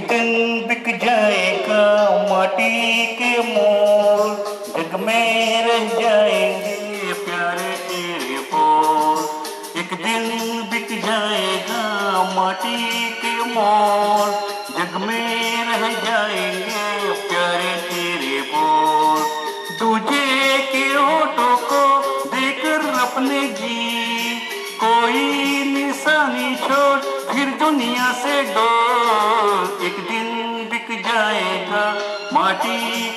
दिन बिक जाएगा माटी के मोल। जग में रह जाएँगे प्यारे तेरे बोल। एक दिन बिक जाएगा माटी के मोल। जग में रह जाएँगे प्यारे तेरे बोल। दूजे के ओटो को देकर अपने जी। कोई निशानी छोड़ फिर दुनिया से डोल।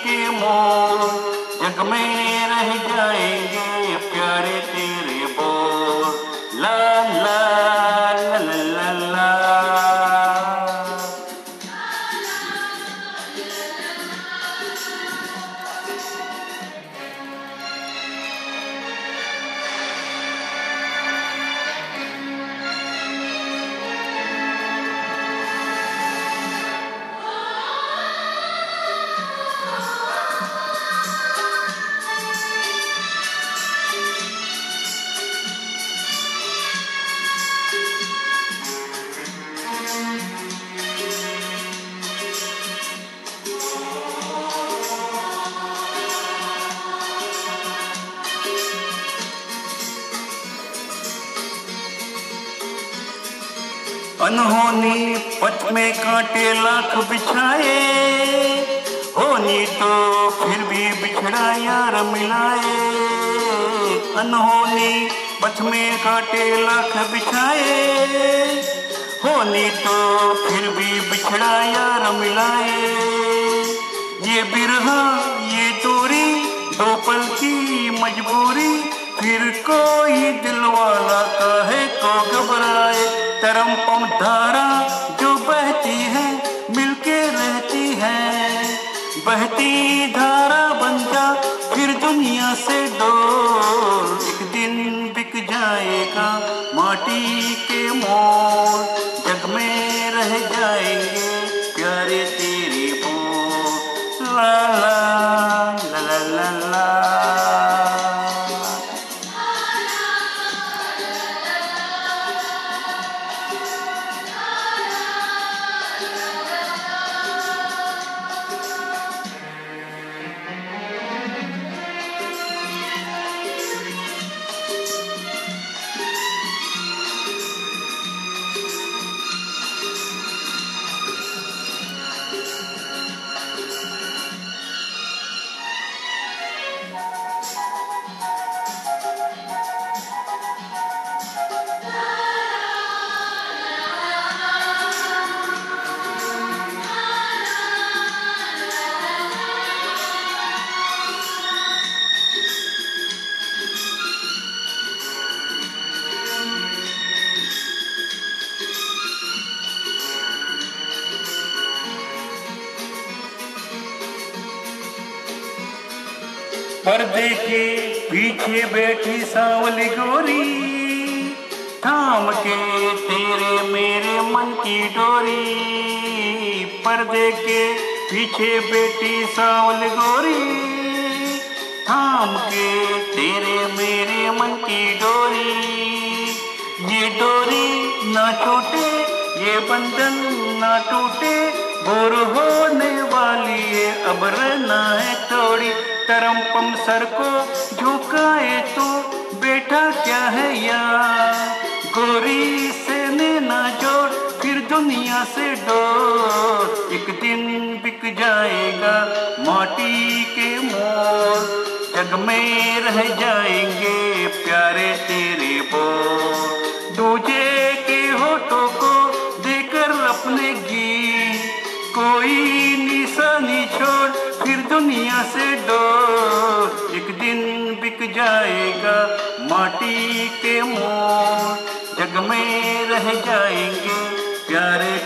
के मोल जग में रह जाएँगे कांटे लाख बिछाए। होनी तो फिर भी बिछड़ा यार मिलाए ये बिरहा, ये दूरी दो पल की मजबूरी, फिर कोई दिल वाला काहे को घबराए। तरम पम धारा जो बहती है, मिलके रहती है। बहती धारा बन जा, फिर दुनिया से दो जाएगा माटी के मोल पीछे बैठी सांवली गोरी, थाम के तेरे मेरे मन की डोरी। पर्दे के पीछे बैठी सांवली गोरी, थाम के तेरे मेरे मन की डोरी। ये डोरी ना छूटे ये बंधन ना टूटे बोर होने वाली है अब रहना है थोड़ी। तरम पम सर को झुकाए तो बेटा क्या है यार? गोरी से ना जोड़, फिर दुनिया से डोर। एक दिन बिक जाएगा माटी के मोर। जग में रह जाएँगे प्यारे तेरे बोल दूजे से डोर एक दिन बिक जाएगा माटी के मोर। जग में रह जाएँगे प्यारे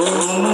Como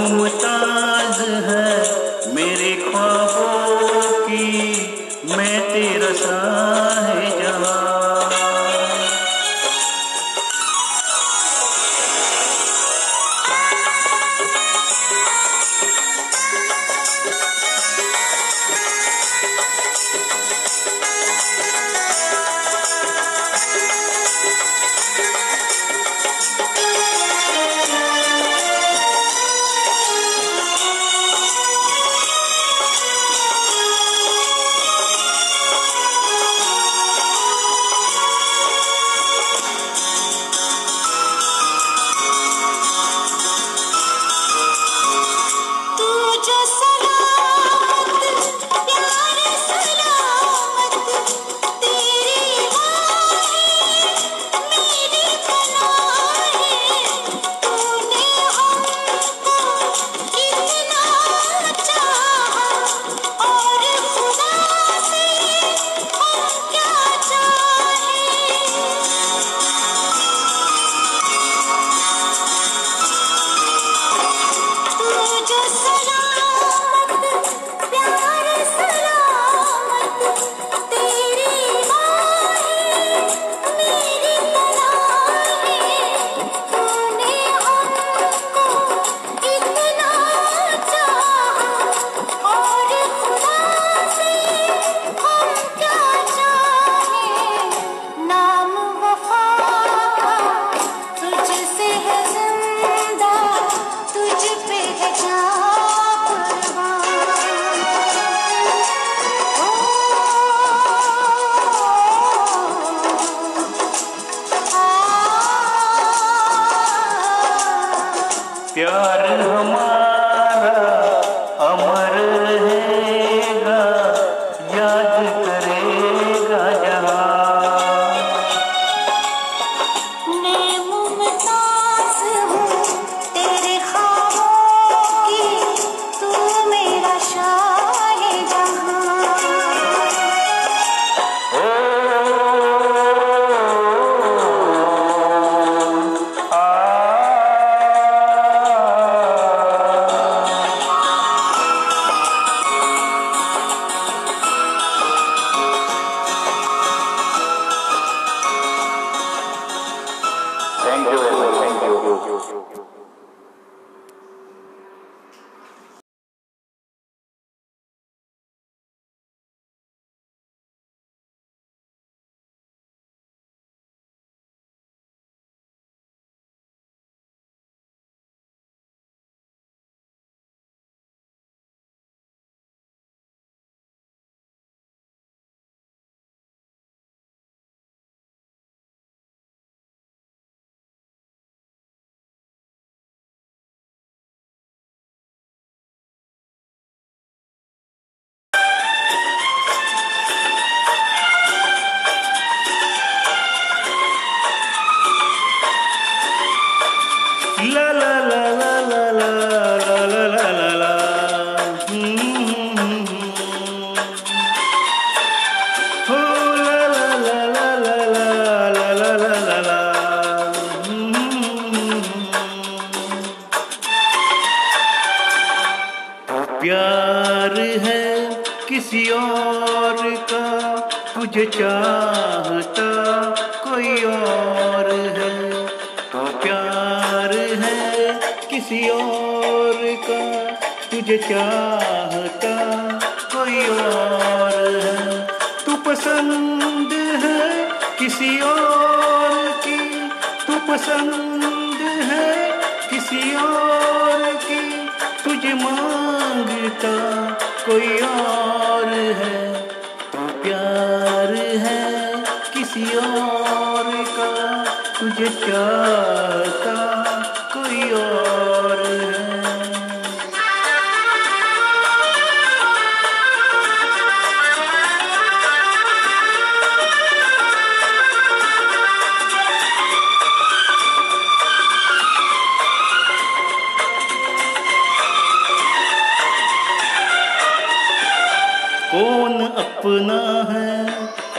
सपना है,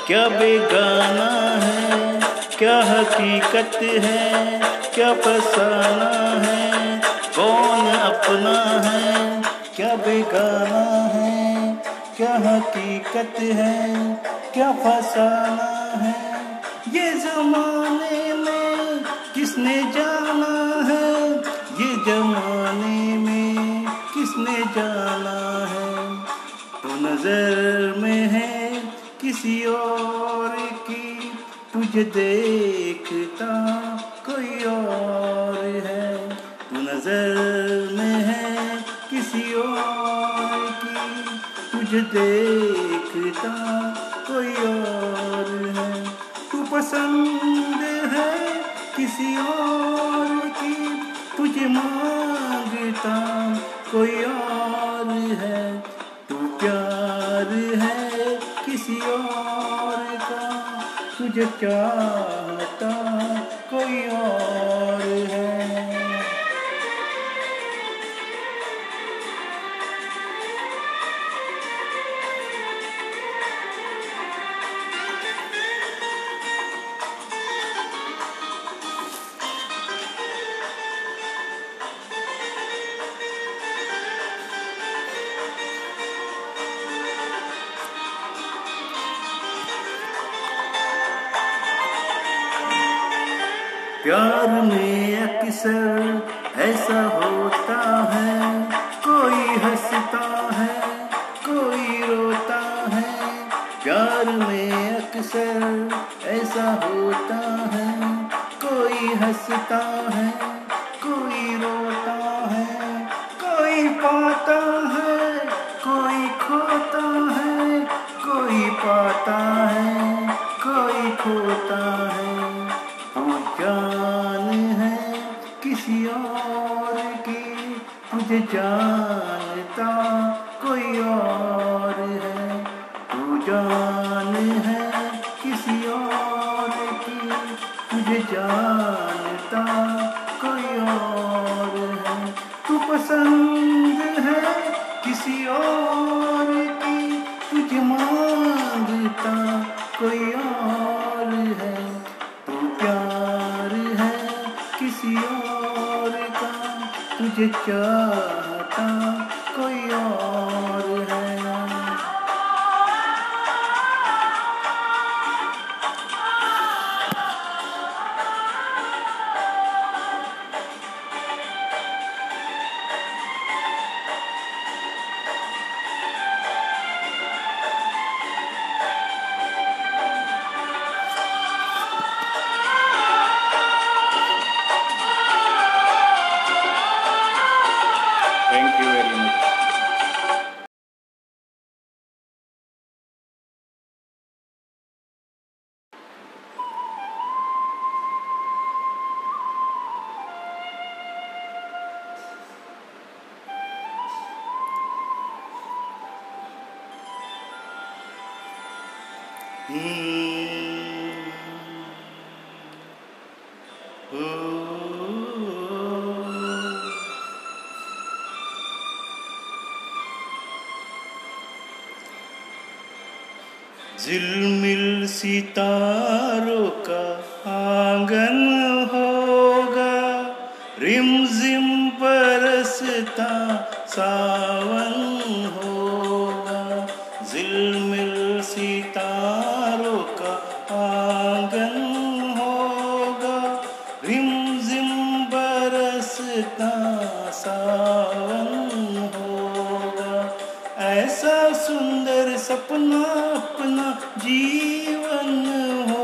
क्या बेगाना है, क्या हकीकत है, क्या फसाना है, कौन अपना है, क्या बेगाना है, क्या हकीकत है, क्या फसाना है? ये जमाने में किसने जा होता है। हम जान है किसी और की। मुझे जान ऐसा सुंदर सपना अपना जीवन होगा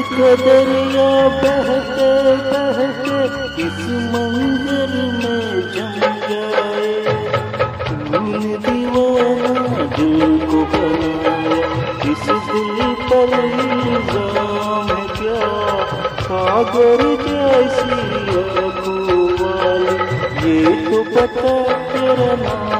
जो दरिया बहते बहते इस मंदिर में जम गए। तूने दीवाना दिल को बनाया इस दिल पर इल्ज़ाम क्या? सागर जैसी अबू ये तो पता तेरा नाम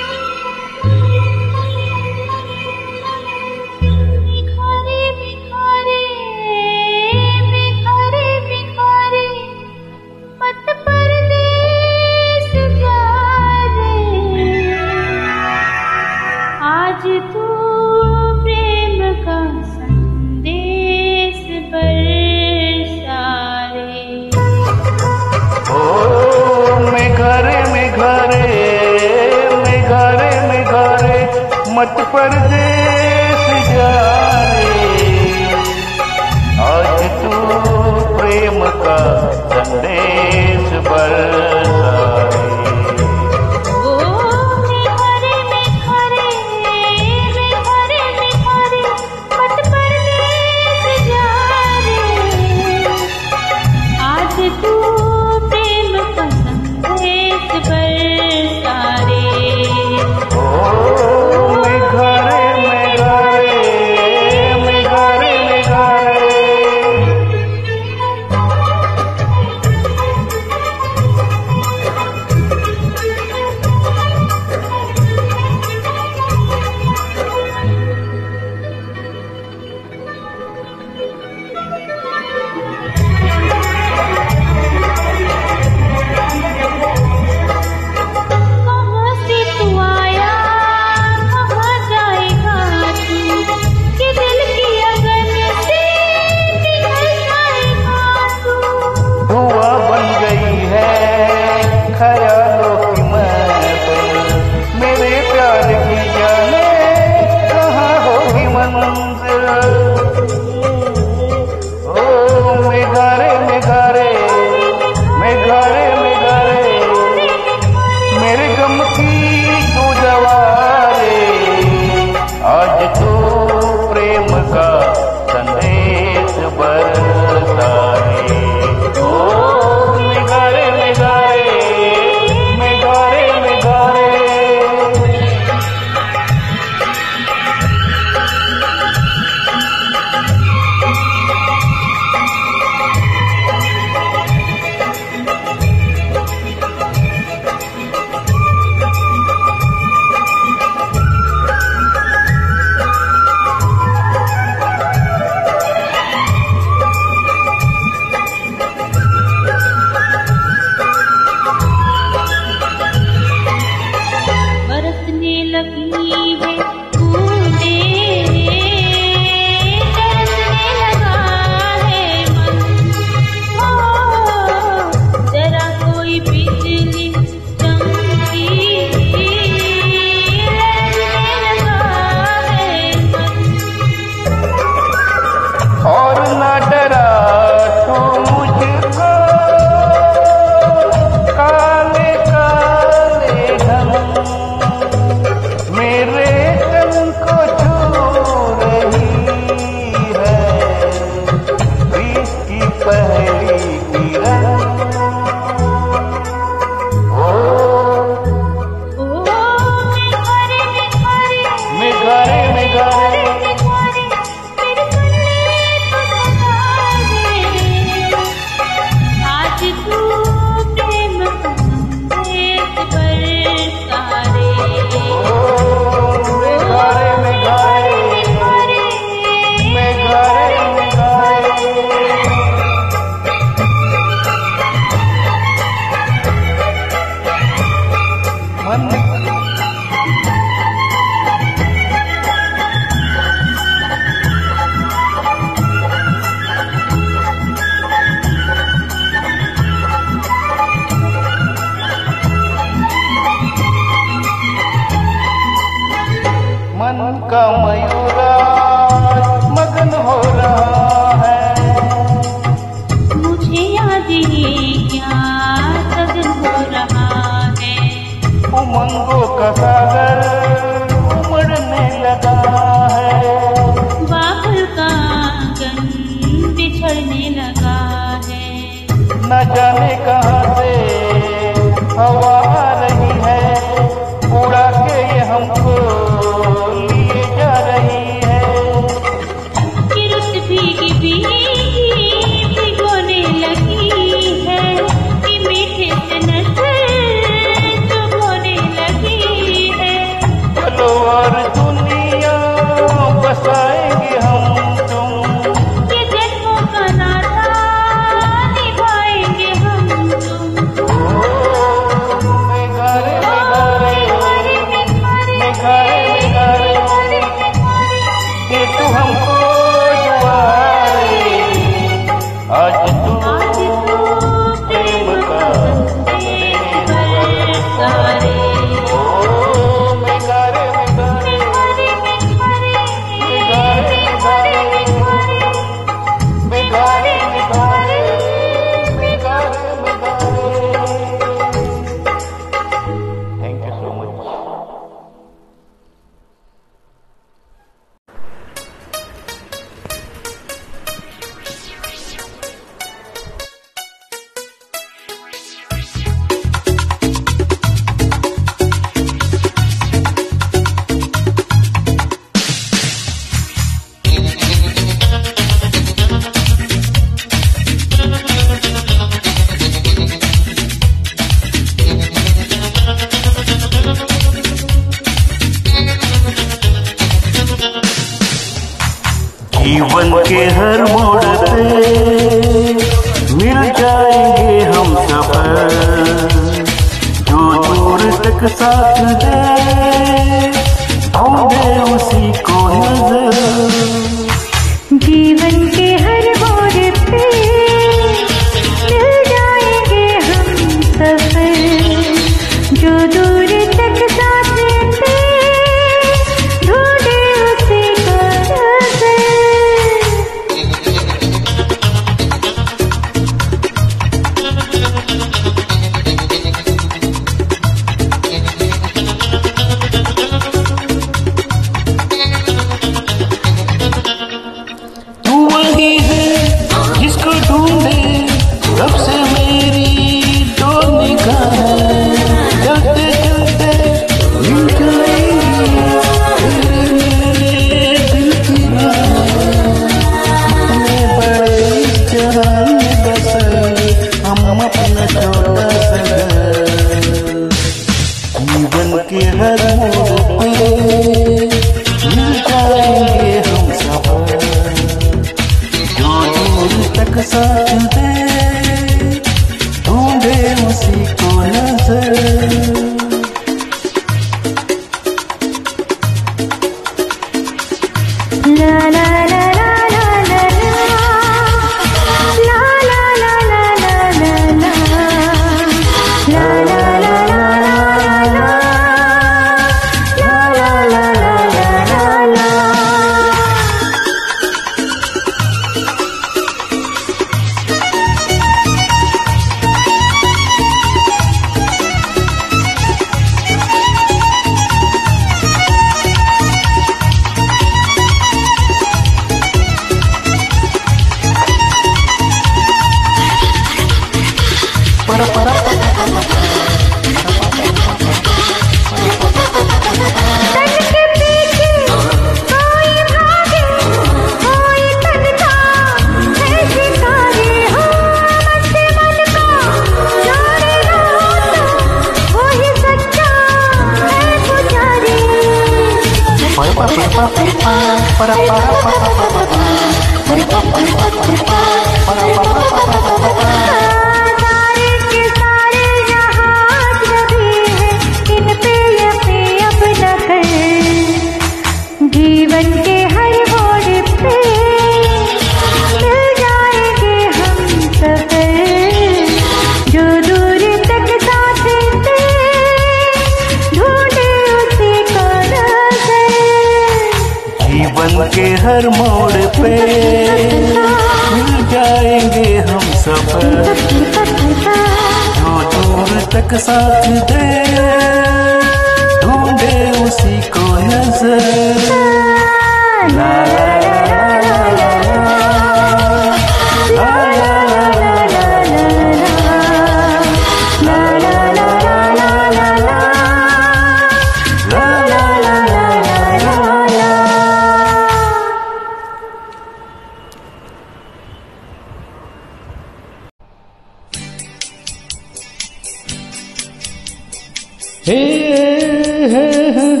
嘿嘿嘿嘿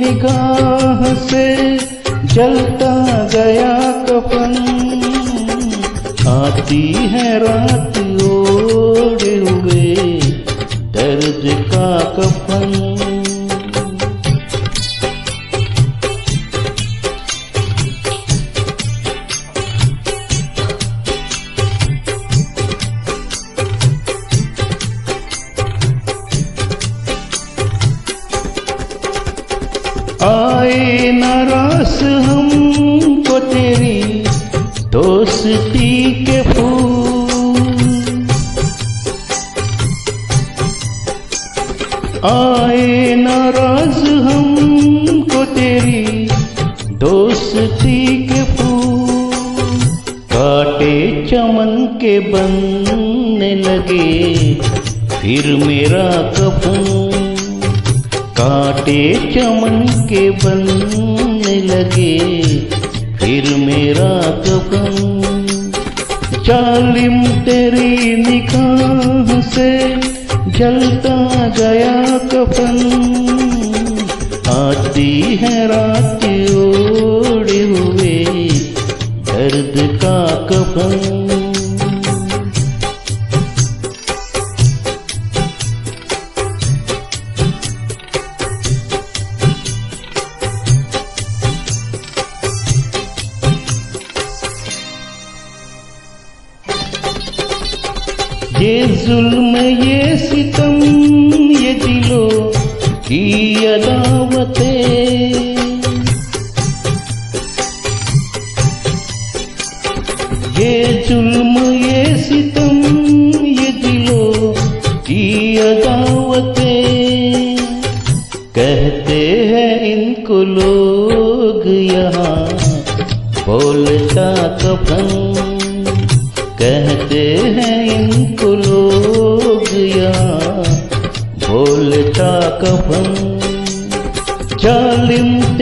निगाह से जलता गया कपन आती है रात ओढ़ हुए दर्द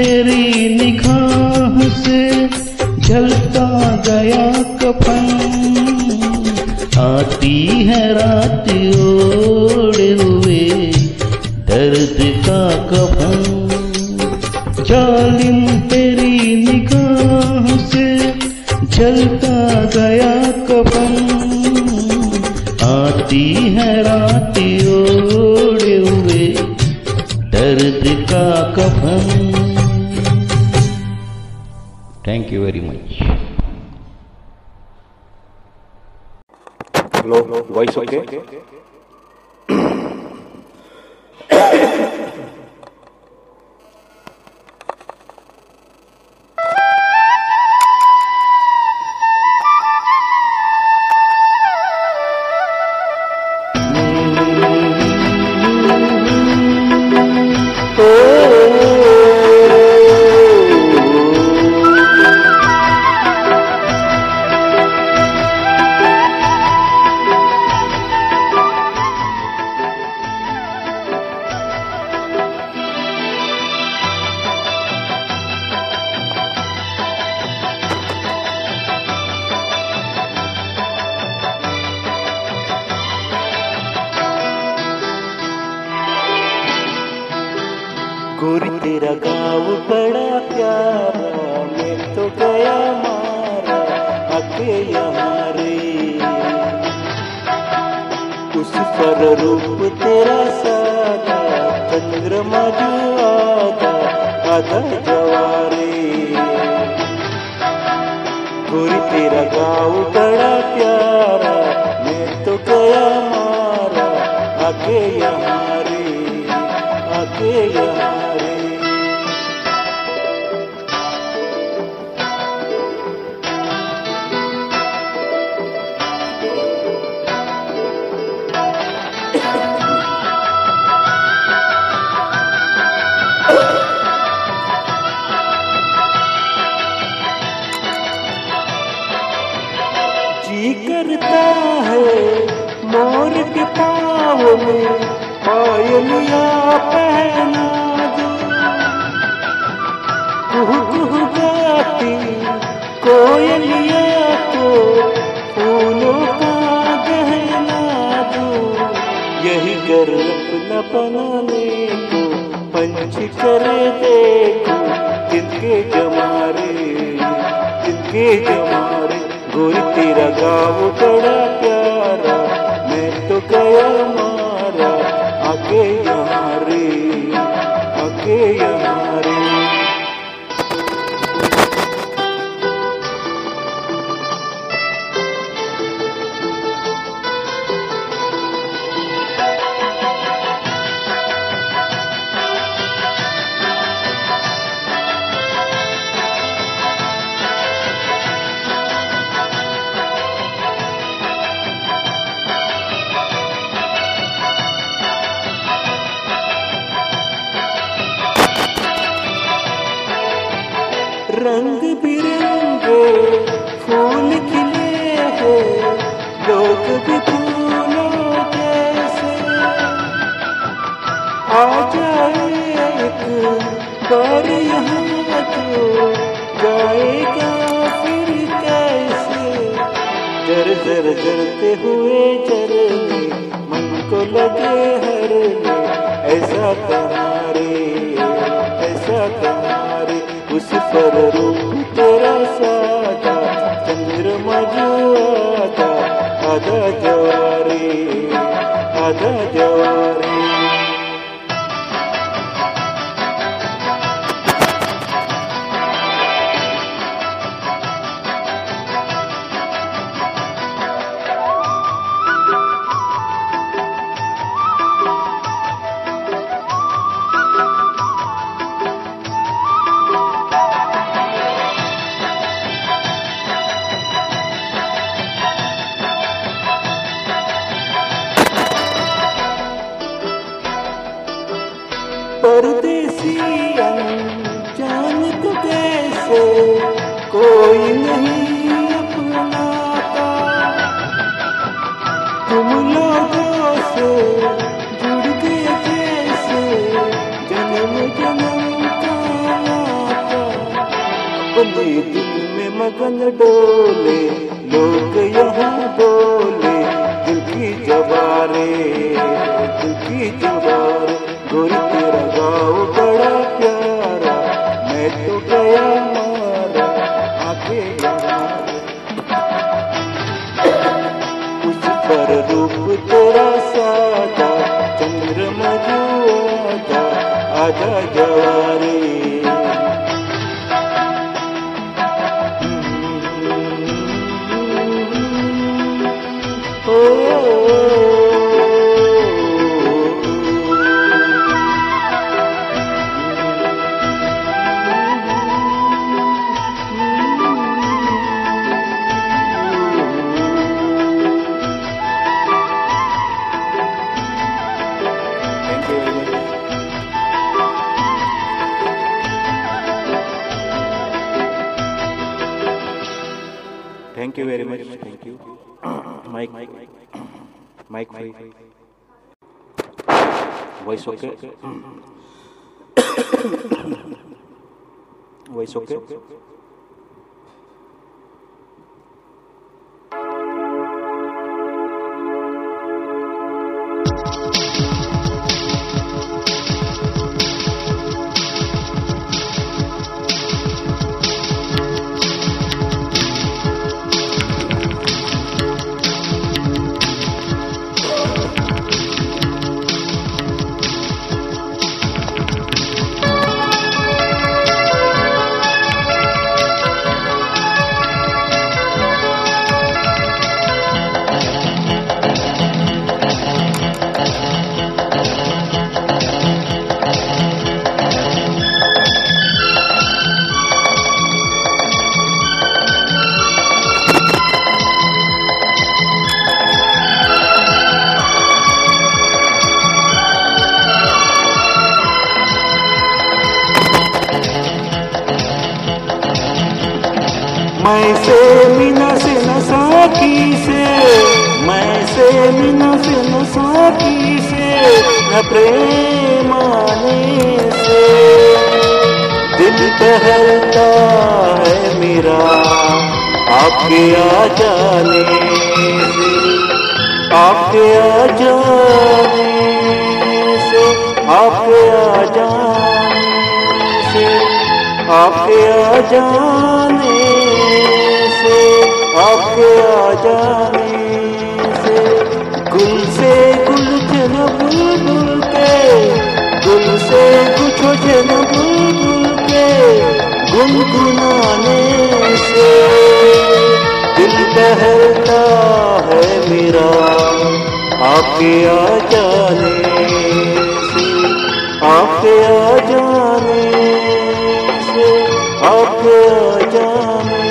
तेरी निगाह से जलता गया कफन। आती है रात ओढ़े हुए दर्द का कफन। जालिम तेरी निगाह से जलता quê? बिखरता है, मोर के पाँव में पायलिया पहना दो। कुह कुह गाती कोयलिया को, फूलों का गहना दो। यही कर अपना बनाने को, पंच कर देखो, जिनके जमारे जिनके जमारे कोई तेरा गाँव बड़ा प्यारा मैं तो गया मारा आके यहाँ रे आके जाने। से आपके आ जाने से, आपके आ जाने से, आपके आ जाने से, आपके आ जाने से, गुल से गुलशन बुलबुल के, गुल से गुलशन बुलबुल के, गुनगुनाने से। बहता है मेरा आपके आ जाने। से आपके आ जाने से आपके आ जाने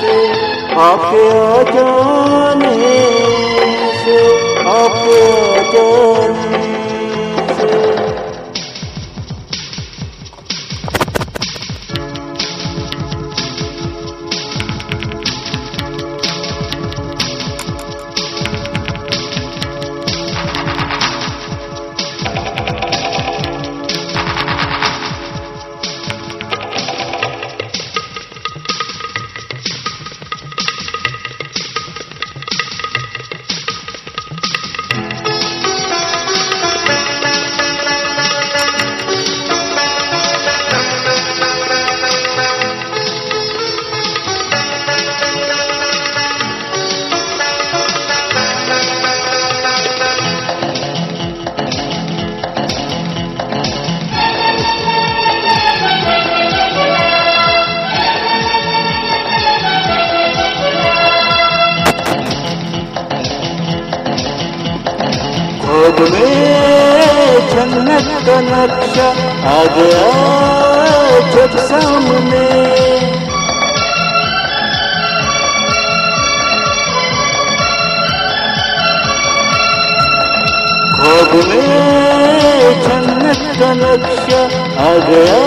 से आपके आ जाने का नक्शा आ गया जब सामने। खुद में जन्नत का नक्शा आ गया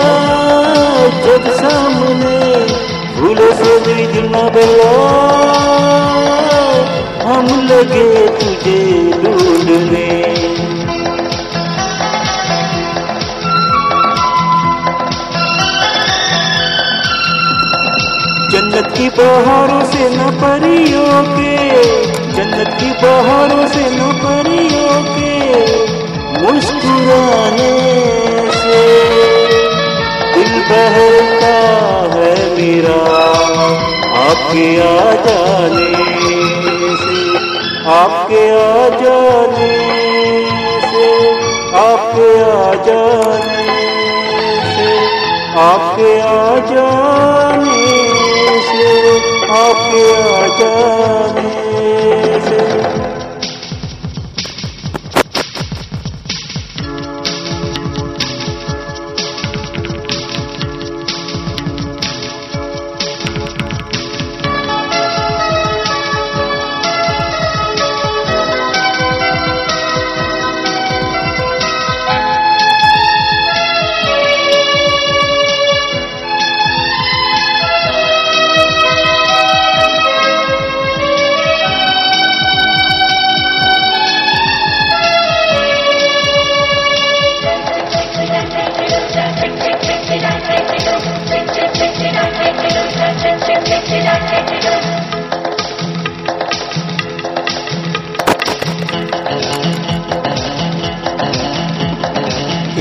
जब सामने। से हम लगे तुझे ढूँढने। की बहारों से न परियों के, जन्नत की बहारों से न परियों के, मुस्कुराने से दिल बहलता है मेरा, आपके आ जाने से, आपके आ जाने से, आपके आ जाने से, आपके आ जाने आपके आ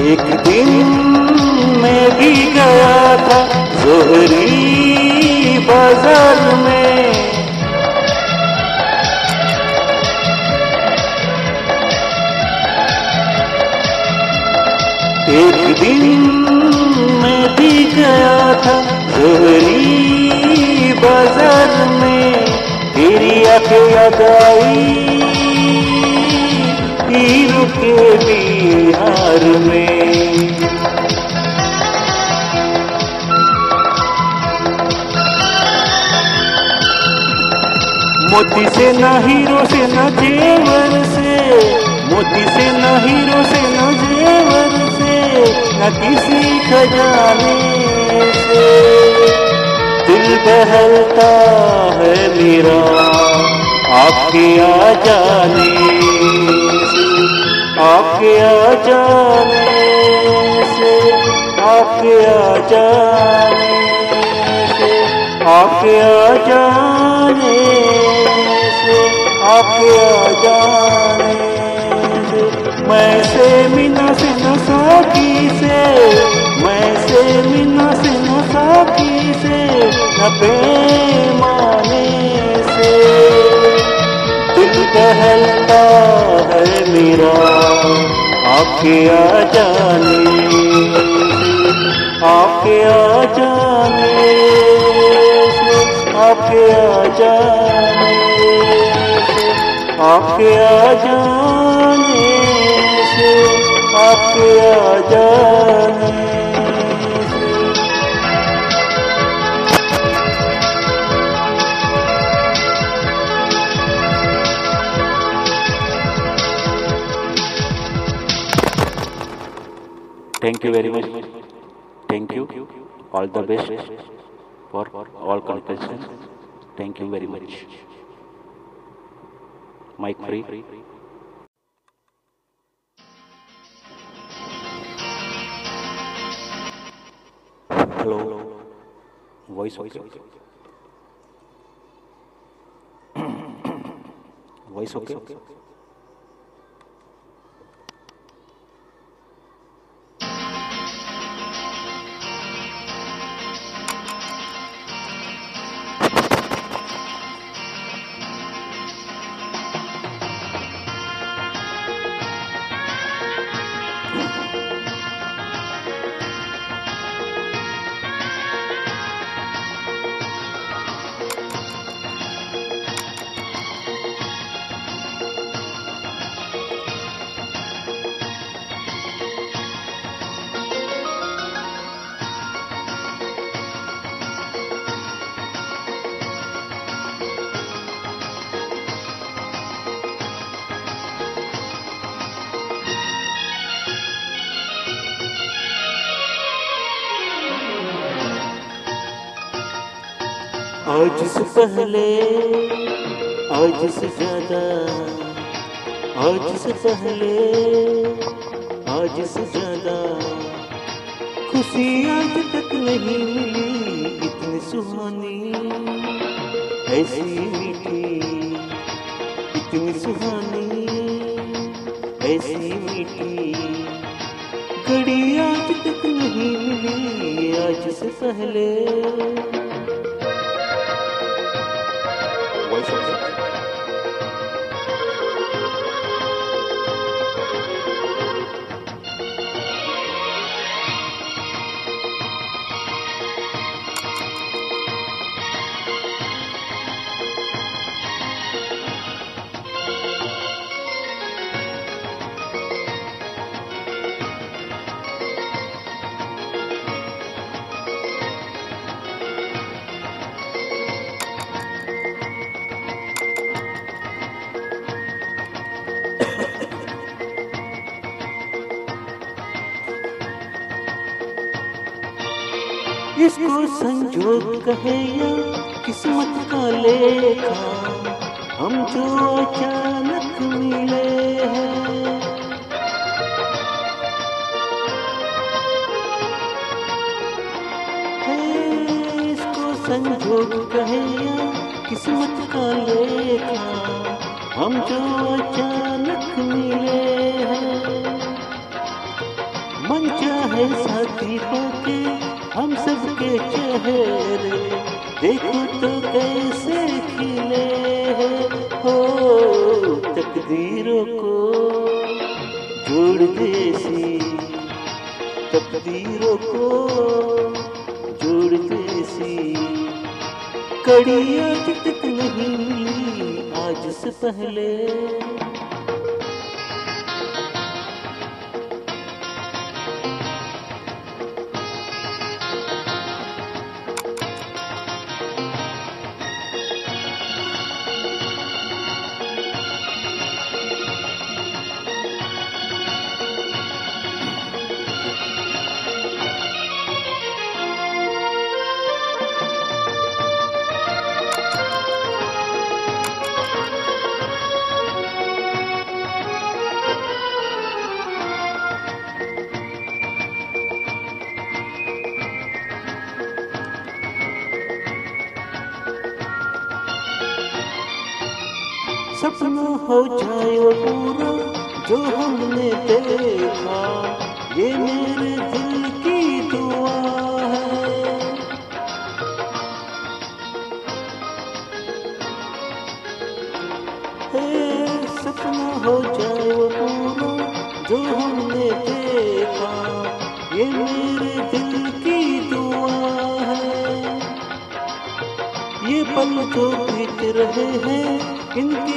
एक दिन मैं भी गया था जोहरी बाज़ार में। एक दिन मैं भी गया था जोहरी बाज़ार में तेरी याद आई। के बिहार में। मोती से न हीरो से न जेवर से, मोती से न हीरो से न जेवर से, न किसी खजाने से। दिल टहलता है मेरा। आपके आ जाने, आपके आ जाने से, आपके आ जाने से, आपके आ जाने से, आपके आ जाने से, मैं से मीना से नसाकी से मैं से मीना से नसाकी से न बेमाने से। दिल टहलता है मेरा आपके आ जाने। आपके आ जाने आपके आ जाने आपके आ जाने से आपके आ जाने Thank you very much. Thank you. All the best for all contestants. Thank you very much. Mic free. Hello. Voice okay? Voice okay? पहले। आज से ज़्यादा, आज से पहले। आज से ज़्यादा, खुशी आज तक नहीं मिली इतनी सुहानी। ऐसी मीठी इतनी सुहानी। ऐसी मीठी घड़ी आज तक नहीं मिली, आज से पहले। इसको संजोग कहे या किस्मत का लेखा हम जो अचानक मिले हैं। है, इसको संजोग कहे या किस्मत का लेखा हम जो अचानक मिले हैं। मन चाहे साथी होके हम सबके चेहरे, देखो तो कैसे खिले हैं। हो, तकदीरों को जोड़ देसी तकदीरों को जोड़ देसी कड़ी आज तक नहीं मिली आज से पहले।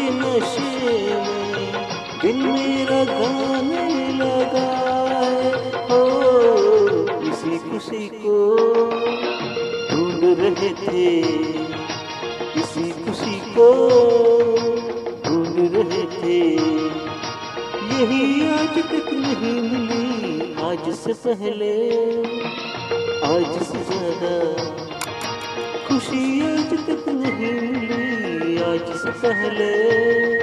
इनके नशे में दिल मेरा गाने लगा है इसी खुशी को ढूंढ रहे थे। इसी खुशी को ढूंढ रहे थे। यही आज तक नहीं मिली, आज से पहले, आज से ज़्यादा। खुशी आज तक नहीं मिली। आज से पहले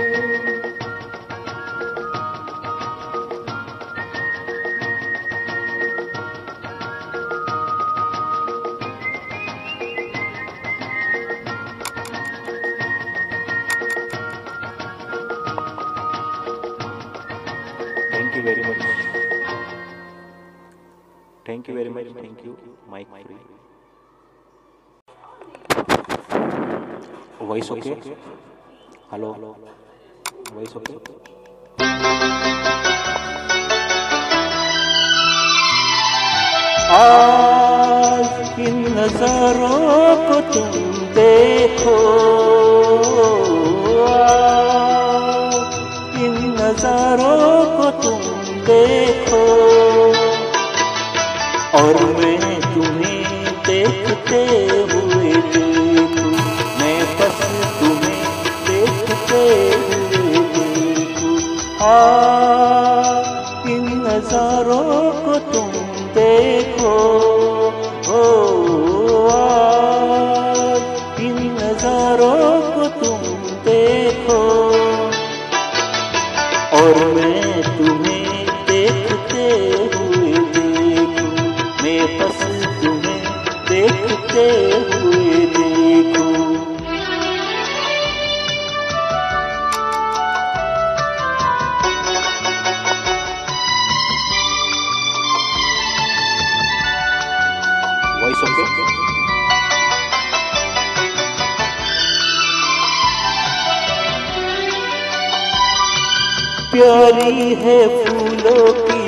Voice okay? Hello. Voice okay? आज इन नजारों को तुम देखो इन नजारों को तुम देखो और मैं तुम्हें देखते हुए इन नजारों को तुम देखो। ओ इन नजारों को तुम देखो। और मैं तुम्हें देखते हुए देखूँ। मैं बस तुम्हें देखते प्यारी है फूलों की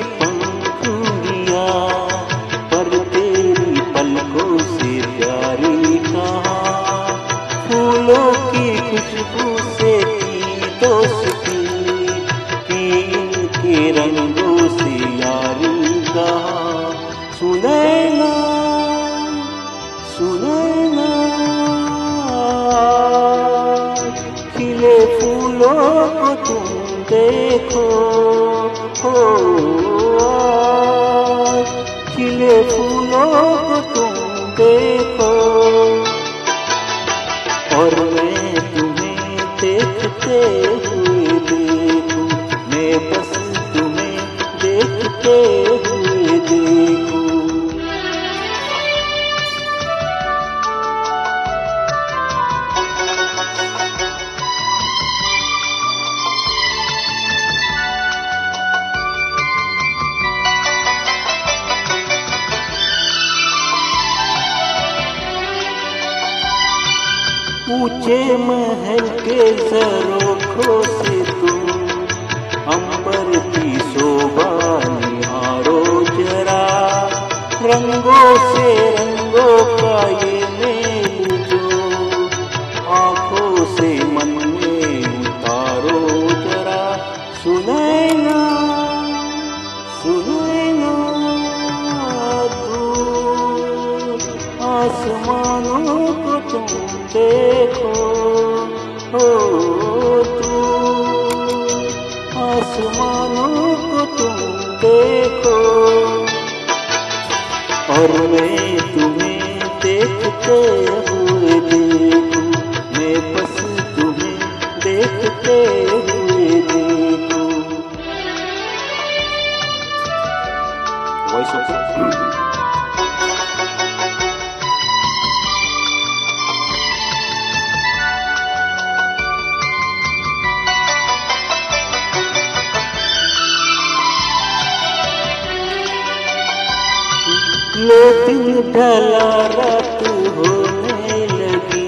लो दिन ढला रात होने लगी।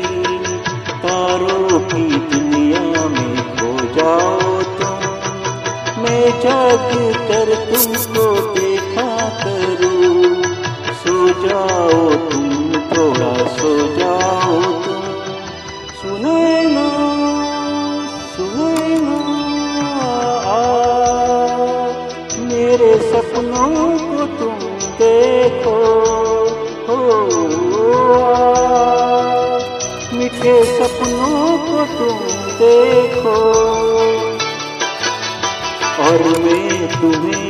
तारों की दुनिया में खो जाओ तुम। मैं जाग कर तुमको 嗯。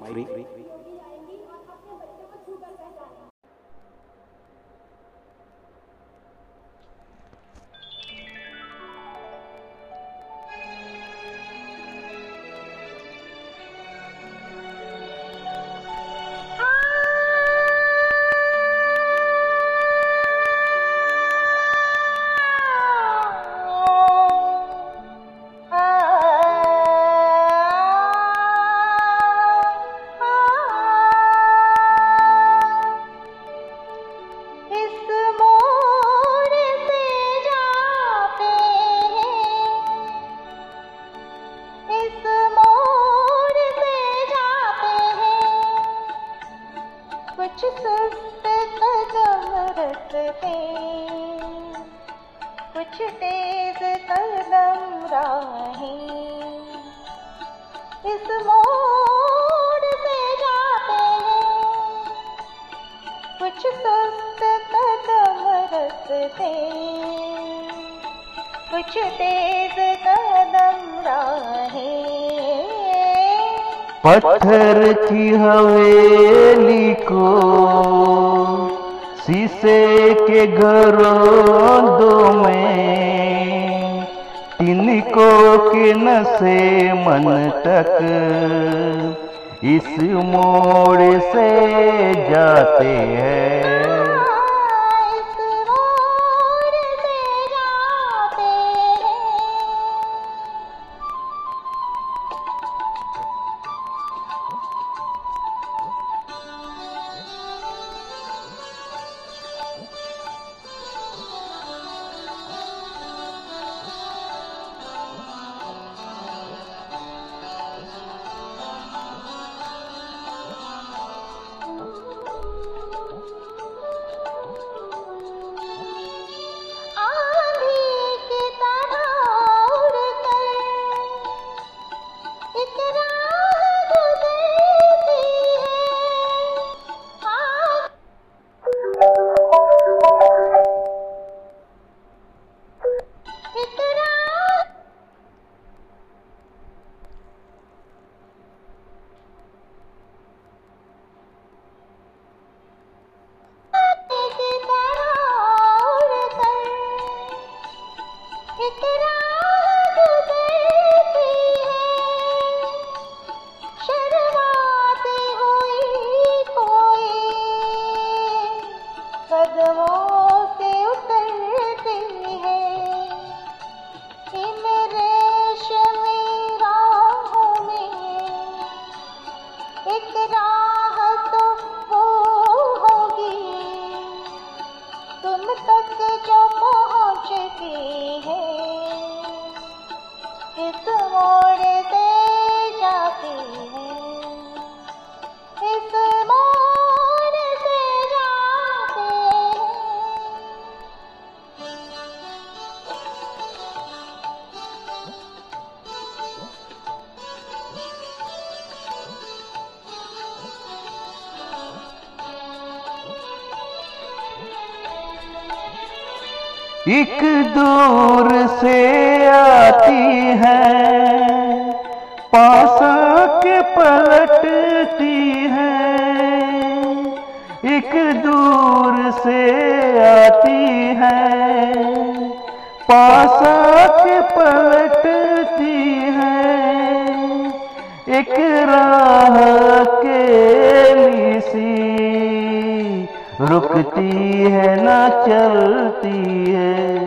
三。कुछ तेज कदम राहें। इस मोड़ से जाते हैं। कुछ सुस्त कदम रखते कुछ तेज कदम राहें। पत्थर की हवेली को शीशे के घरों दो में, तिनको के नशे मन तक? इस मोड़ से जाते हैं। एक दूर से आती है, पास के पलटती है। एक दूर से आती है, पास के पलटती है। एक राह रुकती है ना चलती है।